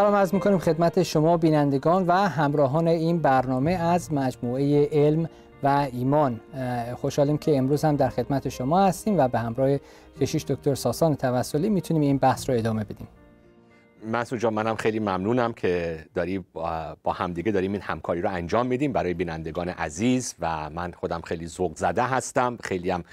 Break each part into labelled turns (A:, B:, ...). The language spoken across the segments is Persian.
A: سلام عرض می‌کنیم خدمت شما بینندگان و همراهان این برنامه از مجموعه علم و ایمان. خوشحالیم که امروز هم در خدمت شما هستیم و به همراه کشیش دکتر ساسان توسلی می‌تونیم این بحث رو ادامه بدیم.
B: مسعود جان منم خیلی ممنونم که داری با همدیگه داریم این همکاری رو انجام میدیم برای بینندگان عزیز و من خودم خیلی ذوق زده هستم خیلی هم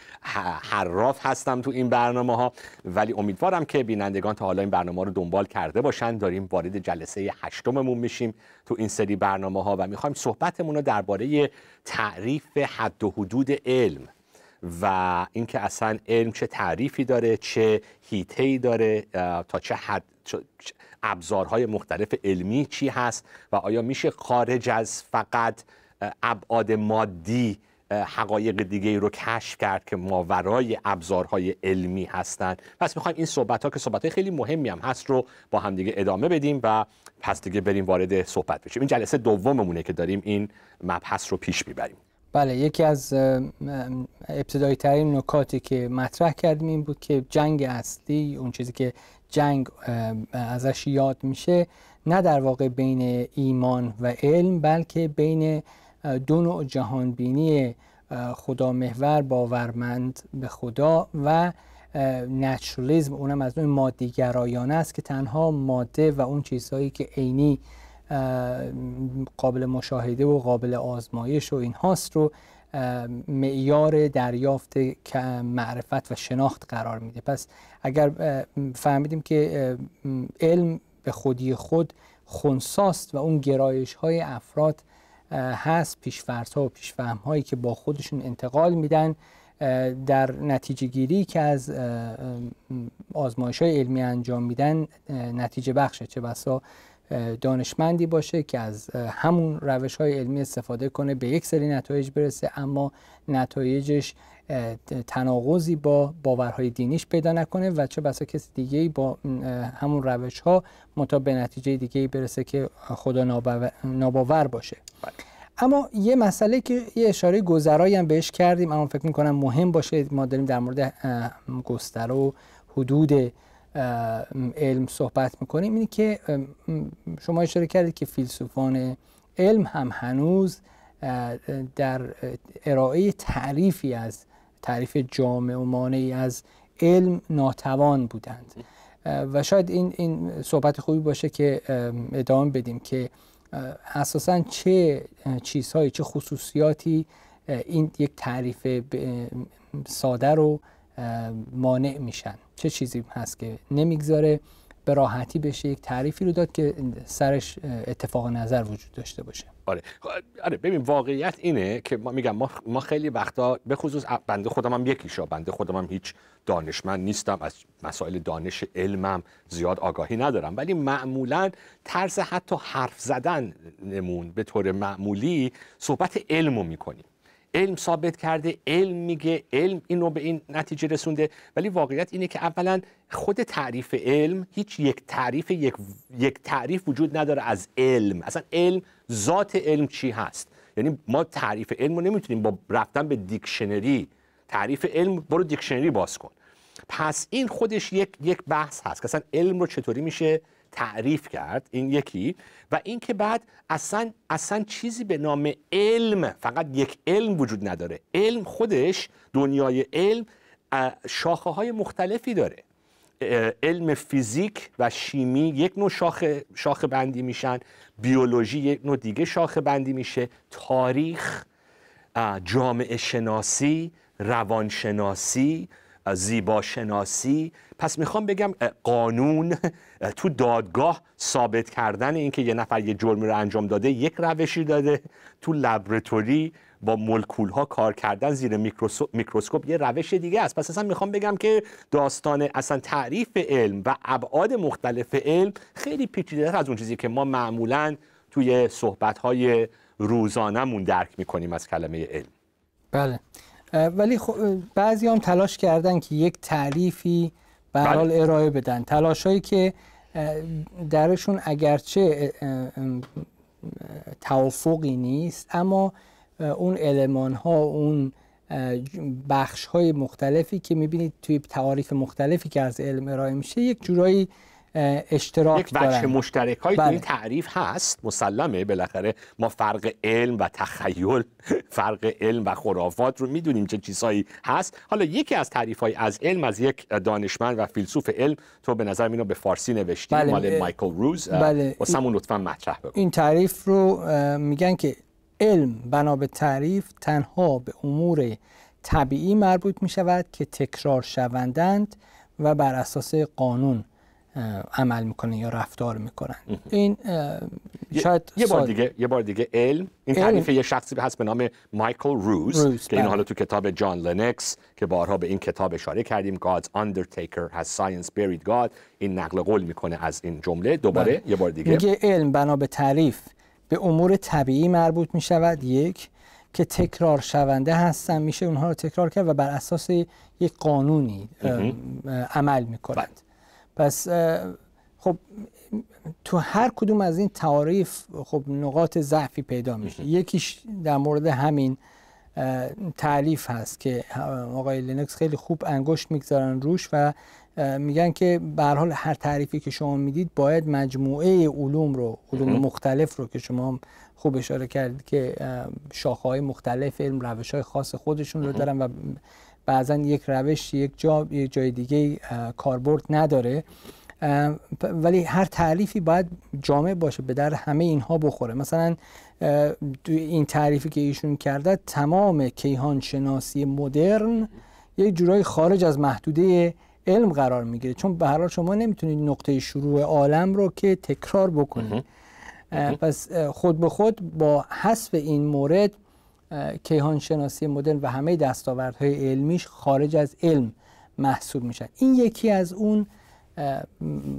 B: حراف هستم تو این برنامه ها ولی امیدوارم که بینندگان تا حالا این برنامه رو دنبال کرده باشن. داریم وارد جلسه هشتممون میشیم تو این سری برنامه ها و می‌خوایم صحبتمون رو درباره تعریف حد و حدود علم و اینکه اصلا علم چه تعریفی داره چه هیته داره تا چه حد ابزارهای مختلف علمی چی هست و آیا میشه خارج از فقط ابعاد مادی حقایق دیگه رو کشف کرد که ماورای ابزارهای علمی هستند؟ پس می‌خوایم این صحبت ها که صحبت های خیلی مهمی هم هست رو با هم دیگه ادامه بدیم و پس دیگه بریم وارد صحبت بشیم. این جلسه دوممونه که داریم این مبحث رو پیش می‌بریم.
A: بله یکی از ابتدایی ترین نکاتی که مطرح کردیم این بود که جنگ اصلی اون چیزی که جنگ ازش یاد میشه نه در واقع بین ایمان و علم بلکه بین دو نوع جهانبینی خدا محور باورمند به خدا و نچرلیزم اونم از نوع مادیگرایانه است که تنها ماده و اون چیزهایی که عینی قابل مشاهده و قابل آزمایش و این هاست رو معیار دریافت معرفت و شناخت قرار میده. پس اگر فهمیدیم که علم به خودی خود خونساست و اون گرایش های افراد هست پیشفرس ها و پیشفهم هایی که با خودشون انتقال میدن در نتیجه گیری که از آزمایش های علمی انجام میدن نتیجه بخشه. چه بسا دانشمندی باشه که از همون روش های علمی استفاده کنه به یک سری نتایج برسه اما نتایجش تناقضی با باورهای دینیش پیدا نکنه و چه بسا کسی دیگه با همون روش ها مطابق به نتیجه دیگه برسه که خدا ناباور باشه. اما یه مسئله که یه اشاره گذرایی هم بهش کردیم اما فکر می‌کنم مهم باشه ما داریم در مورد گستره و حدود علم صحبت می‌کنیم اینه که شما اشاره کردید که فیلسوفان علم هم هنوز در ارائه تعریفی از تعریف جامع و مانعی از علم ناتوان بودند. و شاید این, این صحبت خوبی باشه که ادامه بدیم که اساسا چه چیزهایی چه خصوصیاتی این یک تعریف ساده رو مانع میشن. چه چیزی هست که نمی‌گذاره به راحتی بشه یک تعریفی رو داد که سرش اتفاق نظر وجود داشته باشه.
B: آره. آره ببین واقعیت اینه که ما میگم ما, ما خیلی وقتا به خصوص بنده خودم هم یکیشا بنده خودم هم هیچ دانشمند نیستم. از مسائل دانش علمم زیاد آگاهی ندارم. ولی معمولا طرز حتی حرف زدن نمون. به طور معمولی صحبت علمو می‌کنیم علم ثابت کرده علم میگه علم اینو به این نتیجه رسونده. ولی واقعیت اینه که اولا خود تعریف علم هیچ یک تعریف یک, یک تعریف وجود نداره از علم. اصلا علم ذات علم چی هست؟ یعنی ما تعریف علم رو نمی‌تونیم با رفتن به دیکشنری تعریف علم برو دیکشنری باز کن. پس این خودش یک یک بحث هست که اصلا علم رو چطوری میشه تعریف کرد این یکی. و اینکه بعد اصلا اصلا چیزی به نام علم فقط یک علم وجود نداره. علم خودش دنیای علم شاخه های مختلفی داره. علم فیزیک و شیمی یک نوع شاخه, شاخه بندی میشن. بیولوژی یک نوع دیگه شاخه بندی میشه. تاریخ جامعه شناسی روانشناسی زیباشناسی. پس می‌خوام بگم قانون تو دادگاه ثابت کردن اینکه یه نفر یه جرمی رو انجام داده یک روشی داده. تو لبراتوری با ملکول ها کار کردن زیر میکروسکوپ یه روش دیگه است. پس اصلا می‌خوام بگم که داستان اصلا تعریف علم و ابعاد مختلف علم خیلی پیچیده از اون چیزی که ما معمولا توی صحبت های روزانهمون درک می‌کنیم از کلمه علم.
A: بله. ولی خب بعضی هم تلاش کردن که یک تعریفی به بله. حال ارائه بدن تلاش هایی که درشون اگرچه توافقی نیست اما اون علمان ها اون بخش های مختلفی که می‌بینید توی تعاریف مختلفی که از علم ارائه میشه یک جورایی اشتراک یک
B: بچه مشترک های بله. این تعریف هست مسلمه بالاخره ما فرق علم و تخیل فرق علم و خرافات رو می‌دونیم چه چیزهایی هست حالا یکی از تعریف های از علم از یک دانشمند و فیلسوف علم تو به نظر اینو به فارسی نوشتی بله. مال مایکل روز بله. واسمون لطفا مطرح بگو
A: این تعریف رو میگن که علم بنا به تعریف تنها به امور طبیعی مربوط می شود که تکرار شوندند و بر اساس قانون عمل می‌کنه یا رفتار می‌کنن. این شاید
B: یه بار دیگه یه بار دیگه علم. این تعریف یه شخصی هست به نام مایکل روز, روز که این بله. حالا تو کتاب جان لنکس که بارها به این کتاب اشاره کردیم. God's Undertaker has science buried God. این نقل قول می‌کنه از این جمله. دوباره بله. یه بار دیگه.
A: میگه علم بنا به تعریف به امور طبیعی مربوط می شود یک که تکرار شونده هستن. میشه اونها رو تکرار کرد و بر اساس یک قانونی عمل می کنند پس خب تو هر کدوم از این تعاریف خب نقاط ضعفی پیدا میشه. یکیش در مورد همین تعلیف هست که آقای لینکس خیلی خوب انگشت می‌گذارن روش و میگن که به حال هر تعریفی که شما می‌دید باید مجموعه علوم رو علوم مختلف رو که شما خوب اشاره کردید که شاخه مختلف علم روش های خاص خودشون رو دارن و بعضا یک روش یک جا یک جای دیگه کاربرد نداره. ولی هر تعریفی باید جامع باشه به در همه اینها بخوره. مثلا این تعریفی که ایشون کرده تمام کیهان شناسی مدرن یک جورایی خارج از محدوده علم قرار می‌گیره. چون به هر حال شما نمی‌تونید نقطه شروع عالم رو که تکرار بکنید. پس خود به خود با حسب این مورد کیهان شناسی مدرن و همه دستاوردهای علمیش خارج از علم محسوب میشن. این یکی از اون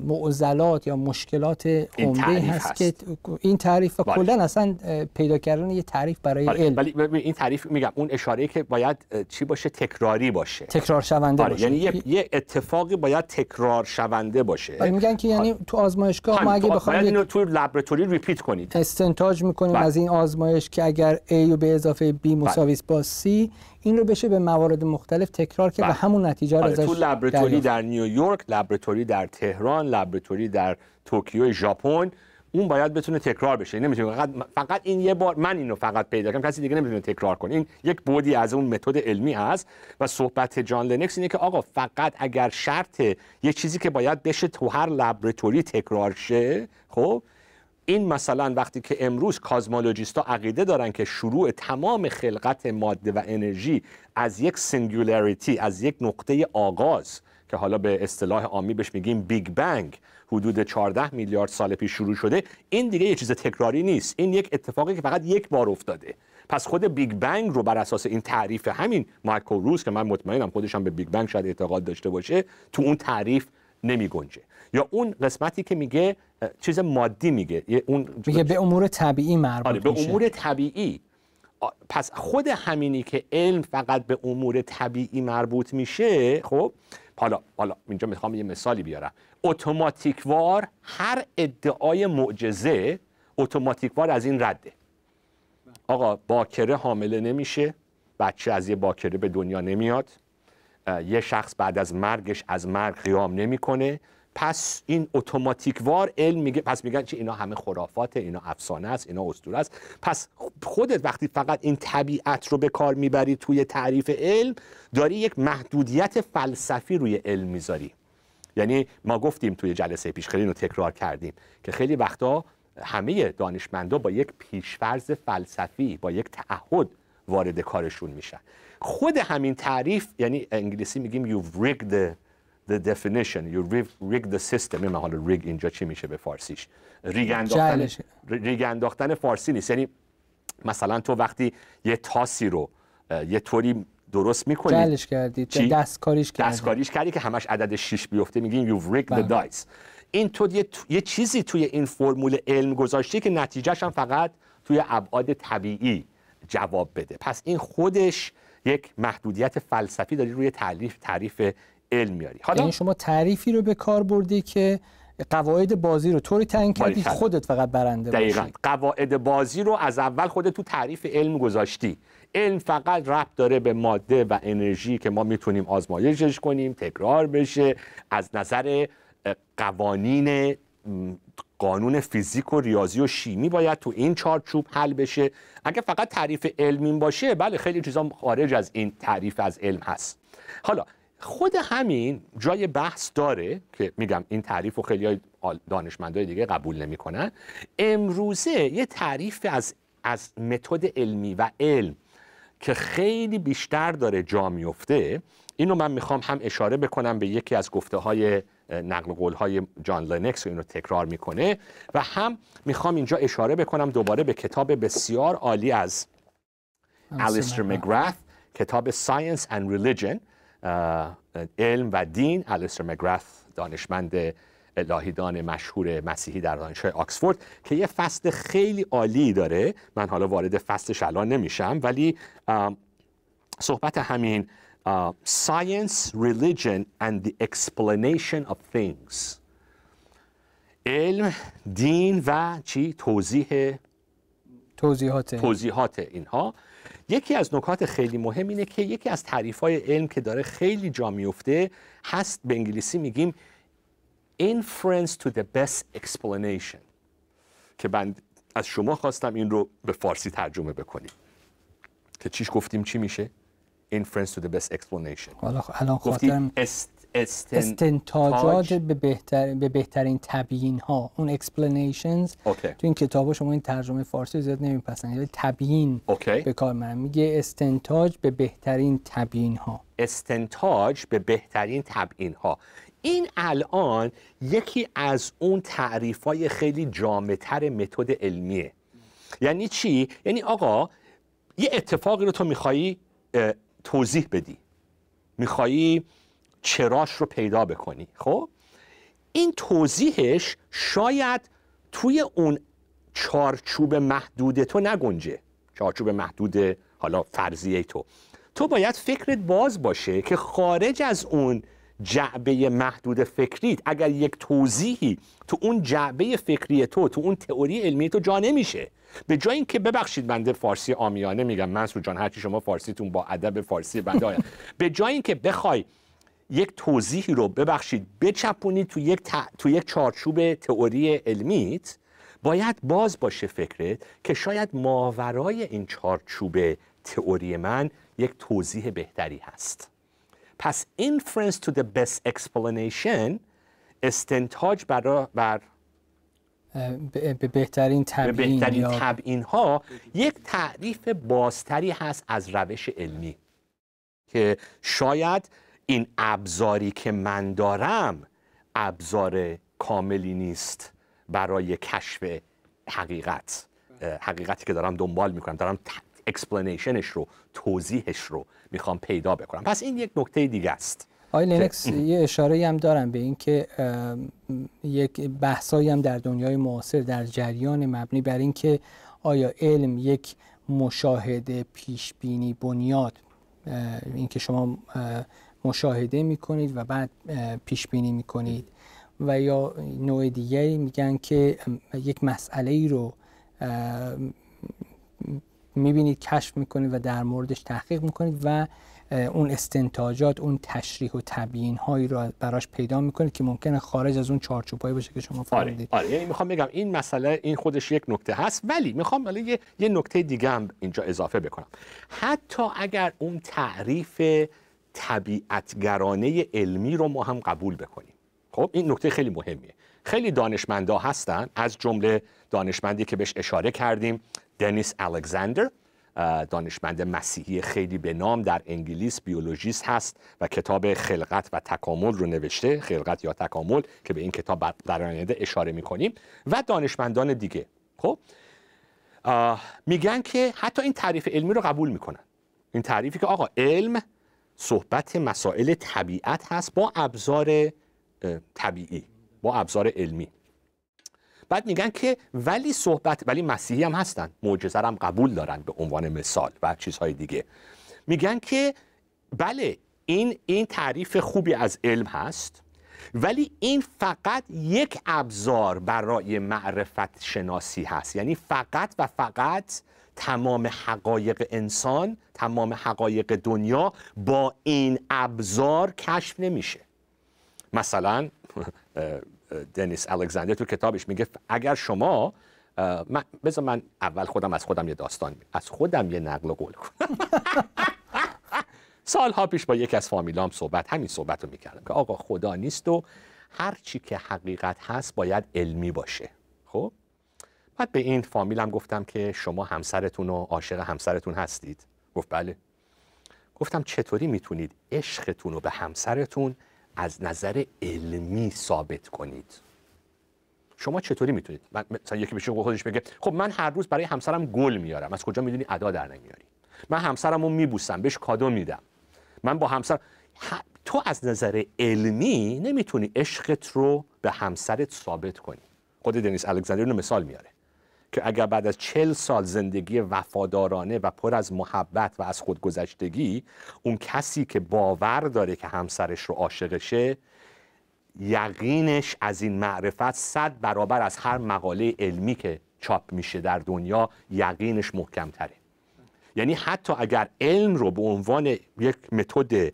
A: معضلات یا مشکلات عمده هست, که این تعریف و بله. کلا اصلا پیدا کردن یه تعریف برای بله. علم.
B: ولی این تعریف میگم اون اشاره که باید چی باشه؟ تکراری باشه.
A: تکرار شونده بله. باشه.
B: یعنی یه, یه اتفاقی باید تکرار شونده باشه.
A: میگن که یعنی تو آزمایشگاه ما اگه بخوایم
B: اینو تو laboratory repeat کنید.
A: استنتاج می‌کنیم از این آزمایش که اگر A و به اضافه B مساوی با C این رو بشه به موارد مختلف تکرار کرد و بله. همون نتیجه رو
B: آره، ازش تو laboratory در نیویورک laboratory در تهران laboratory در توکیو ژاپن اون باید بتونه تکرار بشه. نمی‌تونه فقط فقط این یه بار من اینو فقط پیدا کنم. کسی دیگه نمی‌تونه تکرار کنه. این یک بعدی از اون متد علمی هست و صحبت جان لنوکس اینه که آقا فقط اگر شرط یه چیزی که باید بشه تو هر laboratory تکرار شه خب این مثلا وقتی که امروز cosmologist ا عقیده دارن که شروع تمام خلقت ماده و انرژی از یک singularity از یک نقطه آغاز که حالا به اصطلاح عامی بهش میگیم Big Bang حدود 14 میلیارد سال پیش شروع شده این دیگه یه چیز تکراری نیست. این یک اتفاقی که فقط یک بار افتاده. پس خود Big Bang رو بر اساس این تعریف همین مایکل روز که من مطمئنم خودش هم به Big Bang شاید اعتقاد داشته باشه تو اون تعریف نمی گنجه یا اون قسمتی که میگه چیز مادی میگه. اون
A: میگه به امور طبیعی مربوط آره
B: به امور طبیعی. پس خود همینی که علم فقط به امور طبیعی مربوط میشه خب حالا حالا اینجا می‌خوام یه مثالی بیارم. اتوماتیکوار هر ادعای معجزه اتوماتیکوار از این رده. آقا باکره حامله نمیشه. بچه از یه باکره به دنیا نمیاد. یه شخص بعد از مرگش از مرگ قیام نمی‌کنه. پس این اتوماتیکوار علم میگه پس میگن چه اینا همه خرافاته اینا افسانه است اینا اسطوره است. پس خودت وقتی فقط این طبیعت رو به کار می‌بری توی تعریف علم داری یک محدودیت فلسفی روی علم می‌ذاری. یعنی ما گفتیم توی جلسه پیش خیلی اینو تکرار کردیم که خیلی وقتا همه دانشمندا با یک پیشفرض فلسفی با یک تعهد وارد کارشون میشن. خود همین تعریف یعنی انگلیسی میگیم you've rigged the, the definition. You rigged the system. این حالا ریگ اینجا چی میشه به فارسیش؟ ریگ انداختن. ریگ انداختن فارسی نیست. یعنی مثلا تو وقتی یه تاسی رو یه طوری درست می‌کنی
A: جلش کردید
B: چی؟
A: دستکاریش کردید
B: دستکاریش کردی که همش عدد 6 بیفته. میگیم you've rigged the
A: بله.
B: dice. این تو یه, یه چیزی توی این فرمول علم گذاشتی که نتیجهش هم فقط توی ابعاد طبیعی جواب بده. پس این خودش یک محدودیت فلسفی داری روی تعریف تعریف علم میاری. حالا
A: یعنی شما تعریفی رو به کار بردی که قواعد بازی رو طوری تعیین کردی. خودت فقط برنده
B: دقیقا.
A: باشی.
B: قواعد بازی رو از اول خودت تو تعریف علم گذاشتی. علم فقط ربط داره به ماده و انرژی که ما می‌تونیم آزمایشش کنیم تکرار بشه از نظر قوانین قانون فیزیک و ریاضی و شیمی باید تو این چارچوب حل بشه. اگه فقط تعریف علمی باشه بله خیلی چیزا خارج از این تعریف از علم هست. حالا خود همین جای بحث داره که میگم این تعریف رو خیلی دانشمندای دیگه قبول نمی‌کنن. امروزه یه تعریف از از متد علمی و علم که خیلی بیشتر داره جا میفته اینو من می‌خوام هم اشاره بکنم به یکی از گفته های نقل قول های جان لنکس اینو تکرار می‌کنه و هم می‌خوام اینجا اشاره بکنم دوباره به کتاب بسیار عالی از الیستر مگرث کتاب Science and Religion. اه، علم و دین. الیستر مگرث دانشمند الهیدان مشهور مسیحی در دانشگاه آکسفورد که یه فصل خیلی عالی داره. من حالا وارد فصلش الان نمیشم ولی صحبت همین Science, Religion and the Explanation of Things. علم، دین و چی؟ توضیح
A: توضیحات.
B: توضیحات اینها. یکی از نکات خیلی مهم اینه که یکی از تعریف های علم که داره خیلی جا میفته هست به انگلیسی میگیم inference to the best explanation. که من از شما خواستم این رو به فارسی ترجمه بکنیم. که چیش گفتیم چی میشه؟ inference to the best explanation.
A: حالا الان خاطرم
B: گفتیم است استن-
A: استنتاجات
B: تاج.
A: به, بهتر، به بهترین تبیین ها اون explanations
B: okay.
A: تو این کتاب شما این ترجمه فارسی زیاد نمیپسند یعنی تبیین
B: okay.
A: به کار من میگه استنتاج به بهترین تبیین ها
B: استنتاج به بهترین تبیین ها این الان یکی از اون تعریف های خیلی جامعتر متد علمیه یعنی چی؟ یعنی آقا یه اتفاقی رو تو میخوایی توضیح بدی میخوایی چراش رو پیدا بکنی. خب؟ این توضیحش شاید توی اون چارچوب محدود تو نگنجه. چارچوب محدود حالا فرضیه تو. تو باید فکرت باز باشه که خارج از اون جعبه محدود فکریت اگر یک توضیحی تو اون جعبه فکری تو تو اون تئوری علمی تو جا نمیشه. به جای اینکه ببخشید بنده فارسی آمیانه میگم. منصور جان هرچی شما فارسیتون با ادب فارسی بنده آید. به جای اینکه بخوای یک توضیحی رو ببخشید بچپونی تو یک, ت- تو یک چارچوب تئوری علمیت باید باز باشه فکرت که شاید ماورای این چارچوب تئوری من یک توضیح بهتری هست. پس inference to the best explanation استنتاج برا بر
A: به به بهترین
B: به
A: تبیین
B: بهترین
A: یا
B: تبیین ها یک تعریف بازتری هست از روش علمی که شاید این ابزاری که من دارم ابزار کاملی نیست برای کشف حقیقت. حقیقتی که دارم دنبال می‌کنم دارم explanation ش رو توضیحش رو می‌خوام پیدا بکنم. پس این یک نکته دیگه است.
A: آقای لنوکس یه اشاره هم دارم به اینکه یک بحثایی هم در دنیای معاصر در جریان مبنی بر اینکه آیا علم یک مشاهده پیش بینی بنیاد اینکه شما مشاهده می‌کنید و بعد پیش بینی می‌کنید. و یا نوع دیگری میگن که یک مسئله ای رو می‌بینید کشف می‌کنید و در موردش تحقیق می‌کنید و اون استنتاجات اون تشریح و تبیین هایی رو براش پیدا می‌کنید که ممکنه خارج از اون چارچوب هایی باشه که شما
B: آره
A: فرمودید.
B: آره. یعنی می‌خوام بگم این مسئله این خودش یک نکته هست. ولی می‌خوام حالا یه, یه نکته دیگه هم اینجا اضافه بکنم. حتی اگر اون تعریف طبیعتگرانه علمی رو ما هم قبول بکنیم. خب این نکته خیلی مهمیه. خیلی دانشمندا هستن. از جمله دانشمندی که بهش اشاره کردیم دنیس الکساندر دانشمند مسیحی خیلی به نام در انگلیس بیولوژیست هست و کتاب خلقت و تکامل رو نوشته. خلقت یا تکامل که به این کتاب در آینده اشاره می‌کنیم. و دانشمندان دیگه. خب میگن که حتی این تعریف علمی رو قبول می‌کنن. این تعریفی که آقا علم صحبت مسائل طبیعت هست با ابزار طبیعی با ابزار علمی. بعد میگن که ولی صحبت ولی مسیحی هم هستن. معجزه هم قبول دارن به عنوان مثال و چیزهای دیگه. میگن که بله این این تعریف خوبی از علم هست ولی این فقط یک ابزار برای معرفت شناسی هست. یعنی فقط و فقط تمام حقایق انسان تمام حقایق دنیا با این ابزار کشف نمیشه. مثلا دنیس الکساندر تو کتابش میگه اگر شما بذار من اول خودم از خودم یه داستان از خودم یه نقل قول کنم. سالها پیش با یکی از فامیلام صحبت همین صحبت رو می‌کردم که آقا خدا نیست و هر چی که حقیقت هست باید علمی باشه. خب؟ بعد به این فامیلم گفتم که شما همسرتون و عاشق همسرتون هستید. گفت بله. گفتم چطوری می‌تونید عشقتون رو به همسرتون از نظر علمی ثابت کنید؟ شما چطوری می‌تونید؟ مثلا یکی بشه خودش بگه خب من هر روز برای همسرم گل میارم. از کجا می‌دونی؟ ادا در نمیاری. من همسرم رو میبوسم بهش کادو میدم. من با همسر تو از نظر علمی نمی‌تونی عشقت رو به همسرت ثابت کنی. خود دنیس الکساندر رو مثال میاره. که اگر بعد از چل سال زندگی وفادارانه و پر از محبت و از خودگذشتگی اون کسی که باور داره که همسرش رو عاشقشه یقینش از این معرفت صد برابر از هر مقاله علمی که چاپ میشه در دنیا یقینش محکم تره یعنی حتی اگر علم رو به عنوان یک متد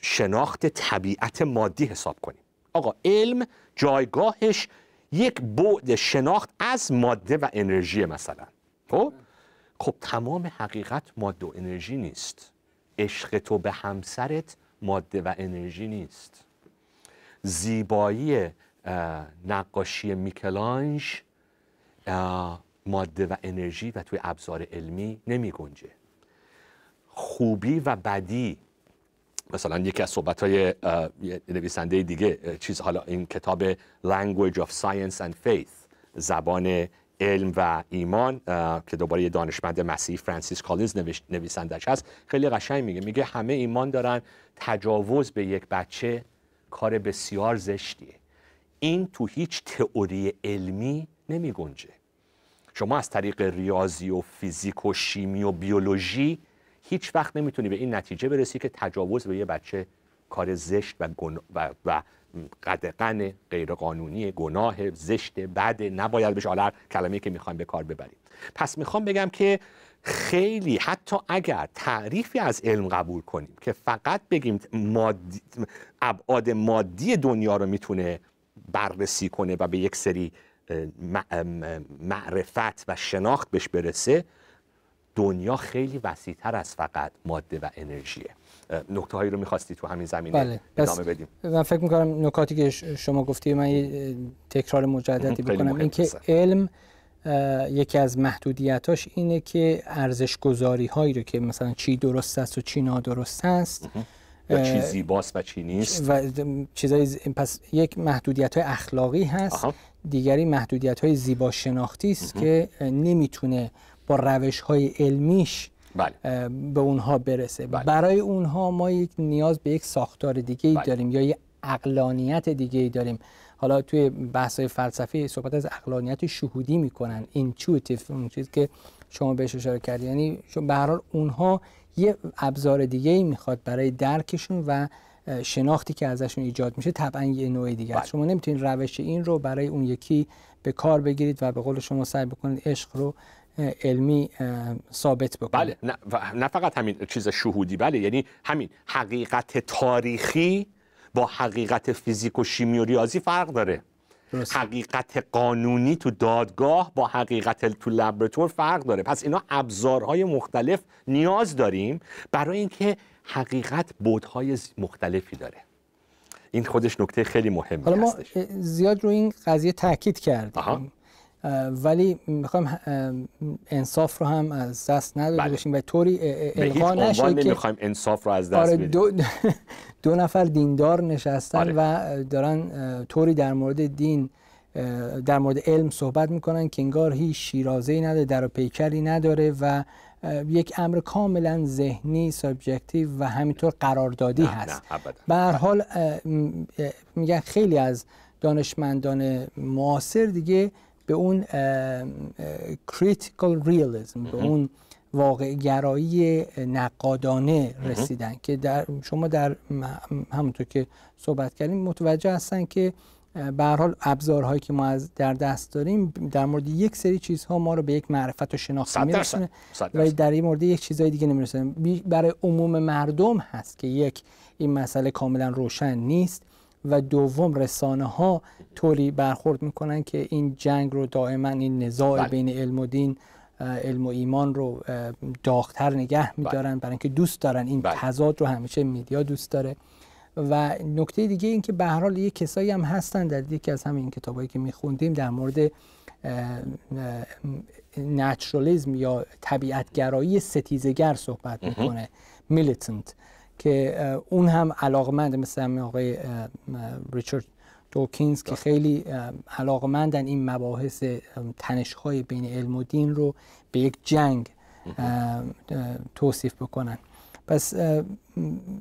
B: شناخت طبیعت مادی حساب کنیم. آقا علم جایگاهش یک بعد شناخت از ماده و انرژی مثلا. خب؟ خب تمام حقیقت ماده و انرژی نیست. عشق تو به همسرت ماده و انرژی نیست. زیبایی نقاشی میکلانج ماده و انرژی و توی ابزار علمی نمی گنجه خوبی و بدی مثلا یکی از صحبت های نویسنده دیگه چیز حالا این کتاب Language of Science and Faith زبان علم و ایمان که دوباره یه دانشمند مسیحی فرانسیس کالینز نویسندش هست خیلی قشنگ میگه. میگه همه ایمان دارن تجاوز به یک بچه کار بسیار زشتیه. این تو هیچ تئوری علمی نمی گنجه شما از طریق ریاضی و فیزیک و شیمی و بیولوژی هیچ وقت نمی‌تونی به این نتیجه برسی که تجاوز به یه بچه کار زشت و, و, و قدقن غیرقانونی گناه زشت بد نباید بشه. حالا کلمه که می‌خوایم به کار ببریم. پس می‌خوام بگم که خیلی حتی اگر تعریفی از علم قبول کنیم که فقط بگیم مادی، ابعاد مادی دنیا رو می‌تونه بررسی کنه و به یک سری معرفت و شناخت بهش برسه دنیا خیلی وسیعتر از فقط ماده و انرژیه. نکته هایی رو می‌خواستی تو همین زمینه بله. ادامه بدیم.
A: من فکر می‌کنم نکاتی که شما گفتی من یه تکرار مجددی بکنم. اینکه علم یکی از محدودیتاش اینه که ارزش گذاری هایی رو که مثلا چی درست است و چی نادرست است
B: و چی زیباست و چی نیست.
A: و چیزای پس یک محدودیت های اخلاقی هست. دیگری محدودیت های زیبا شناختی است که نمی‌تونه با روش های علمیش بله. به اونها برسه بله. برای اونها ما یک نیاز به یک ساختار دیگه ای بله. داریم یا یک عقلانیت دیگه ای داریم حالا توی بحث های فلسفی صحبت از عقلانیت شهودی می‌کنن intuitive اون چیز که شما بهش اشاره کردی یعنی به هر حال اونها یه ابزار دیگه ای می‌خواد برای درکشون و شناختی که ازشون ایجاد میشه طبعا یه نوع دیگه است شما نمی‌تونید روش این رو برای اون یکی به کار بگیرید و به قول شما سعی بکنید عشق رو علمی ثابت بکنه.
B: بله نه, فقط همین چیز شهودی بله یعنی همین حقیقت تاریخی با حقیقت فیزیک و شیمی و ریاضی فرق داره. حقیقت قانونی تو دادگاه با حقیقت تو لابراتور فرق داره. پس اینا ابزارهای مختلف نیاز داریم برای اینکه حقیقت بودهای مختلفی داره. این خودش نکته خیلی مهمی
A: حالا ما زیاد رو این قضیه تاکید کردیم. ولی می‌خوایم انصاف رو هم از دست نداده بله. باشیم و طوری القا
B: نشه که نمی‌خوایم انصاف رو از دست
A: آره دو, دو نفر دیندار نشستن آره. و دارن طوری در مورد دین در مورد علم صحبت می‌کنن که انگار هیچ شیرازه‌ای نداره در و پیکری نداره و یک امر کاملا ذهنی subjective و همینطور قراردادی هست به هر حال میگن خیلی از دانشمندان معاصر دیگه به اون critical realism به اون واقع گرایی نقادانه رسیدن که در شما در همونطور که صحبت کردیم متوجه هستن که به حال ابزارهایی که ما از در دست داریم در مورد یک سری چیزها ما رو به یک معرفت و شناخت میرسونه و در این مورد یک چیزهای دیگه نمیرسونه. برای عموم مردم هست که یک این مسئله کاملا روشن نیست. و دوم رسانه ها طوری برخورد می‌کنن که این جنگ رو دائما این نزاع بله. بین علم و دین علم و ایمان رو داغتر نگه میدارن بله. برای اینکه دوست دارن این بله. تضاد رو همیشه میدیا دوست داره و نکته دیگه این که به هر حال یه کسایی هم هستن در یکی از همین کتابایی که میخوندیم در مورد نچرالیزم یا طبیعتگرایی ستیزگر صحبت می‌کنه میلیتنت که اون هم علاقمند مثل همین آقای ریچارد دوکینز که خیلی علاقمندن این مباحث تنشهای بین علم و دین رو به یک جنگ توصیف بکنن. پس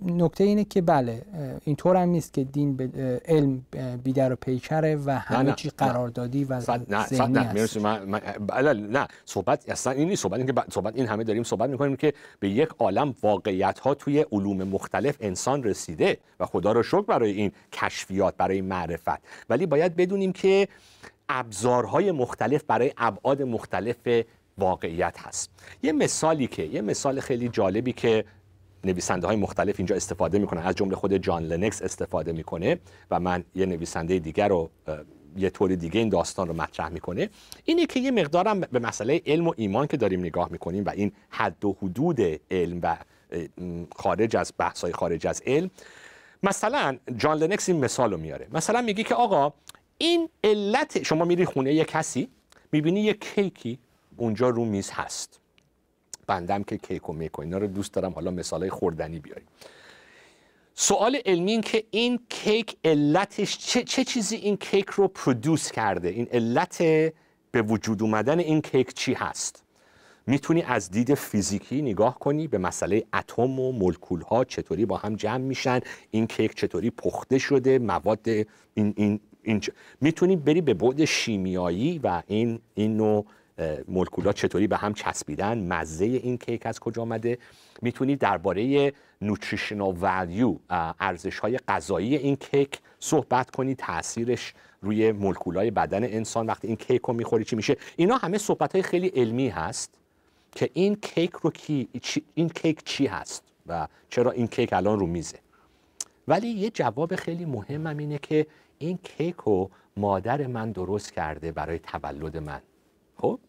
A: نکته اینه که بله اینطور هم نیست که دین به علم بیدر و پیکره و همه چی قراردادی و
B: نه
A: ذهنی
B: نه من, بله نه. صحبت اصلا این نیست. صحبت این که صحبت این همه داریم صحبت می‌کنیم که به یک عالم واقعیت ها توی علوم مختلف انسان رسیده و خدا رو شکر برای این کشفیات برای معرفت. ولی باید بدونیم که ابزارهای مختلف برای ابعاد مختلف واقعیت هست. یه مثالی که یه مثال خیلی جالبی که نویسنده های مختلف اینجا استفاده می‌کنن. از جمله خود جان لنکس استفاده می‌کنه و من یه نویسنده دیگر رو یه طور دیگه این داستان رو مطرح می‌کنه. اینه که یه مقدارم به مسئله علم و ایمان که داریم نگاه می‌کنیم و این حد و حدود علم و خارج از بحث های خارج از علم مثلا جان لنکس این مثال رو میاره. مثلا میگی که آقا این علت شما میری خونه یه کسی می‌بینی یه کیکی اونجا رو میز هست. بندم که کیک و میک اینا رو دوست دارم. حالا مثالای خوردنی بیاریم. سوال علمی این که این کیک علتش چه, چه چیزی این کیک رو پرودوس کرده؟ این علت به وجود اومدن این کیک چی هست؟ می‌تونی از دید فیزیکی نگاه کنی به مسئله اتم و مولکول ها چطوری با هم جمع میشن این کیک چطوری پخته شده مواد این, این, این می‌تونی بری به بعد شیمیایی و این این مولکولا چطوری به هم چسبیدن مزه این کیک از کجا آمده می‌تونید درباره نوتریشنال ولیو ارزش های غذایی این کیک صحبت کنید تاثیرش روی مولکولای بدن انسان وقتی این کیک رو می‌خوری چی میشه. اینا همه صحبت های خیلی علمی هست که این کیک رو کی این کیک چی هست و چرا این کیک الان رو میزه. ولی یه جواب خیلی مهمم اینه که این کیک رو مادر من درست کرده برای تولد من. خب؟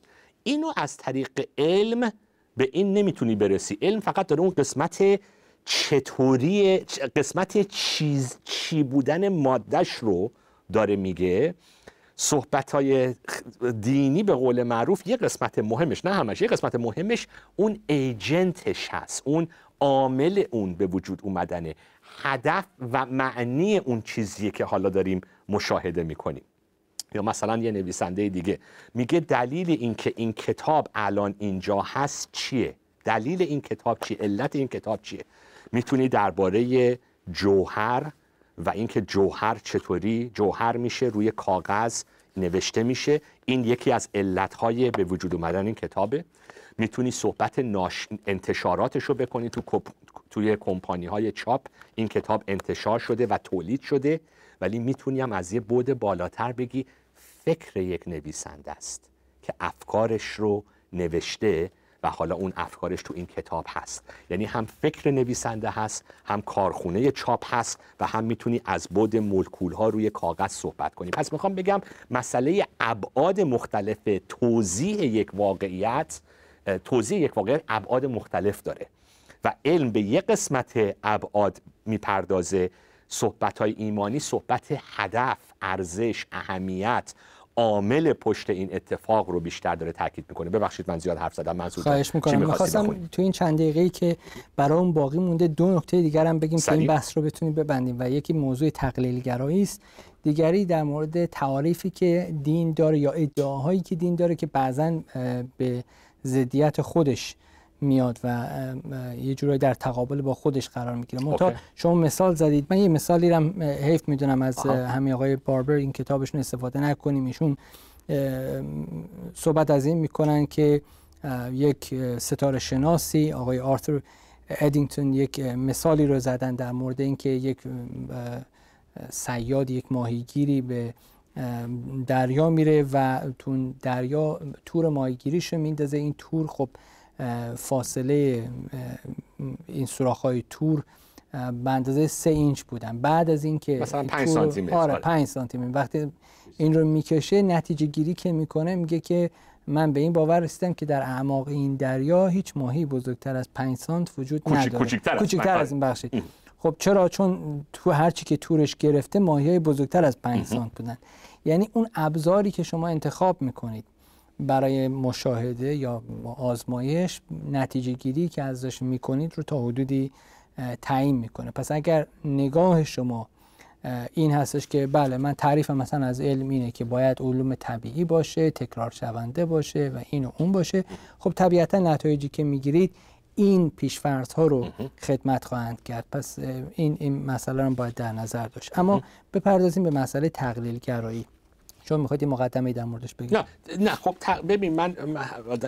B: اینو از طریق علم به این نمی‌تونی برسی. علم فقط داره اون قسمت چطوری قسمت چیز چی بودن مادش رو داره میگه. صحبت های دینی به قول معروف یه قسمت مهمش نه همش یه قسمت مهمش اون ایجنتش هست اون عامل اون به وجود اومدنه. هدف و معنی اون چیزیه که حالا داریم مشاهده می‌کنیم. یا مثلا یه نویسنده دیگه. میگه دلیل اینکه این کتاب الان اینجا هست چیه؟ دلیل این کتاب چیه؟ علت این کتاب چیه؟ می‌تونی درباره جوهر و اینکه جوهر چطوری جوهر میشه روی کاغذ نوشته میشه. این یکی از علتهای به وجود اومدن این کتابه. می‌تونی صحبت ناش... انتشاراتش رو بکنی تو توی کمپانی های چاپ. این کتاب انتشار شده و تولید شده. ولی می‌تونیم از یه بود بالاتر بگی فکر یک نویسنده است که افکارش رو نوشته و حالا اون افکارش تو این کتاب هست. یعنی هم فکر نویسنده هست هم کارخونه چاپ هست و هم می‌تونی از بود مولکول ها روی کاغذ صحبت کنی. پس می‌خوام بگم مسئله ابعاد مختلف توضیح یک واقعیت توضیح یک واقعیت ابعاد مختلف داره و علم به یک قسمت ابعاد می‌پردازه. صحبت های ایمانی صحبت هدف ارزش اهمیت عامل پشت این اتفاق رو بیشتر داره تاکید می‌کنه. ببخشید من زیاد حرف زدم. منظور
A: خواهش می‌کنم. می‌خواستم تو این چند دقیقه‌ای که برام باقی مونده دو نکته دیگر هم بگیم که این بحث رو بتونیم ببندیم و یکی موضوع تقلیل گرایی است. دیگری در مورد تعاریفی که دین داره یا ادعاهایی که دین داره که بعضا به ضدیت خودش میاد و یه جورایی در تقابل با خودش قرار می‌گیره. منتها شما مثال زدید. من یه مثالی رو حیف می‌دونم از همین آقای باربر. این کتابشون استفاده نکنیم. ایشون صحبت از این می‌کنن که یک ستاره شناسی آقای آرثر ادینگتون یک مثالی رو زدن در مورد اینکه یک سیاد یک ماهیگیری به دریا میره و تو دریا تور ماهیگیریش رو میندازه. این تور خب فاصله این سوراخ های تور به اندازه سه اینچ بودن. بعد از اینکه
B: مثلا 5 سانتی متر
A: آره 5 سانتی متر وقتی این رو می‌کشه نتیجه گیری که می‌کنه میگه که من به این باور رسیدم که در اعماق این دریا هیچ ماهی بزرگتر از 5 سانت وجود نداره.
B: کوچکتر,
A: کوچکتر از این بخشید خب چرا؟ چون تو هرچی که تورش گرفته ماهی های بزرگتر از 5 سانت بودن. یعنی اون ابزاری که شما انتخاب می‌کنید. برای مشاهده یا آزمایش نتیجه گیری که ازش می‌کنید رو تا حدودی تعیین می‌کنه. پس اگر نگاه شما این هستش که بله من تعریفم مثلا از علم اینه که باید علوم طبیعی باشه تکرار شونده باشه و این و اون باشه. خب طبیعتا نتایجی که می‌گیرید این پیشفرض ها رو خدمت خواهند کرد. پس این این مسئله رو باید در نظر داشت. اما بپردازیم به مسئله تقلیل گرایی چون می‌خواید مقدمه در موردش بگید.
B: نه نه خب ببین من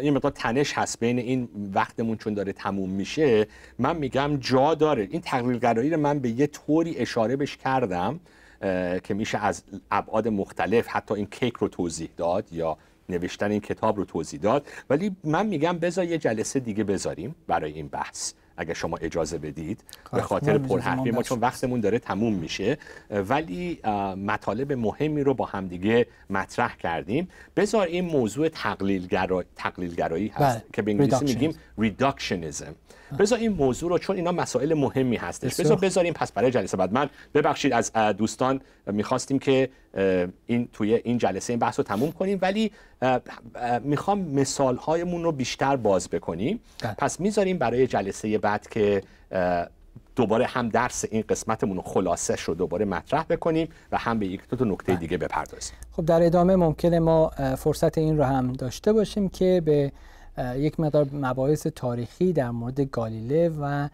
B: یه مقدار تنش هست بین این وقتمون چون داره تموم میشه. من میگم جا داره. این تقلیل گرایی رو من به یه طوری اشاره بش کردم که میشه از ابعاد مختلف حتی این کیک رو توضیح داد یا نوشتن این کتاب رو توضیح داد. ولی من میگم بذار یه جلسه دیگه بذاریم برای این بحث. اگر شما اجازه بدید به خاطر پرحرفی ما چون وقتمون داره تموم میشه. ولی مطالب مهمی رو با همدیگه مطرح کردیم. بذار این موضوع تقلیل, تقلیل هست بله. که به انگلیسی میگیم reductionism بذار این موضوع رو چون اینا مسائل مهمی هستش. بذار بذاریم پس برای جلسه بعد. من ببخشید از دوستان می‌خواستیم که این توی این جلسه این بحث رو تموم کنیم ولی می‌خوام مثال هایمون رو بیشتر باز بکنیم بله. پس می‌ذاریم برای جلسه بعد که دوباره هم درس این قسمتمون رو خلاصه رو دوباره مطرح بکنیم و هم به یک دو نکته بله. دیگه بپردازیم
A: خب در ادامه ممکنه ما فرصت این رو هم داشته باشیم که به یک مقدار مباحث تاریخی در مورد گالیله و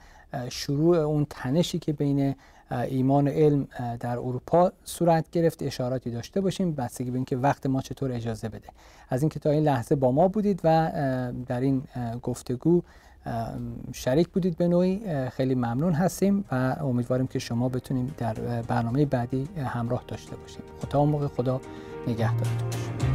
A: شروع اون تنشی که بین ایمان و علم در اروپا صورت گرفت اشاراتی داشته باشیم. بستگی به اینکه وقت ما چطور اجازه بده. از اینکه تا این لحظه با ما بودید و در این گفتگو شریک بودید به نوعی خیلی ممنون هستیم و امیدواریم که شما بتونیم در برنامه بعدی همراه داشته باشیم. خدا موقع خدا نگهدارتون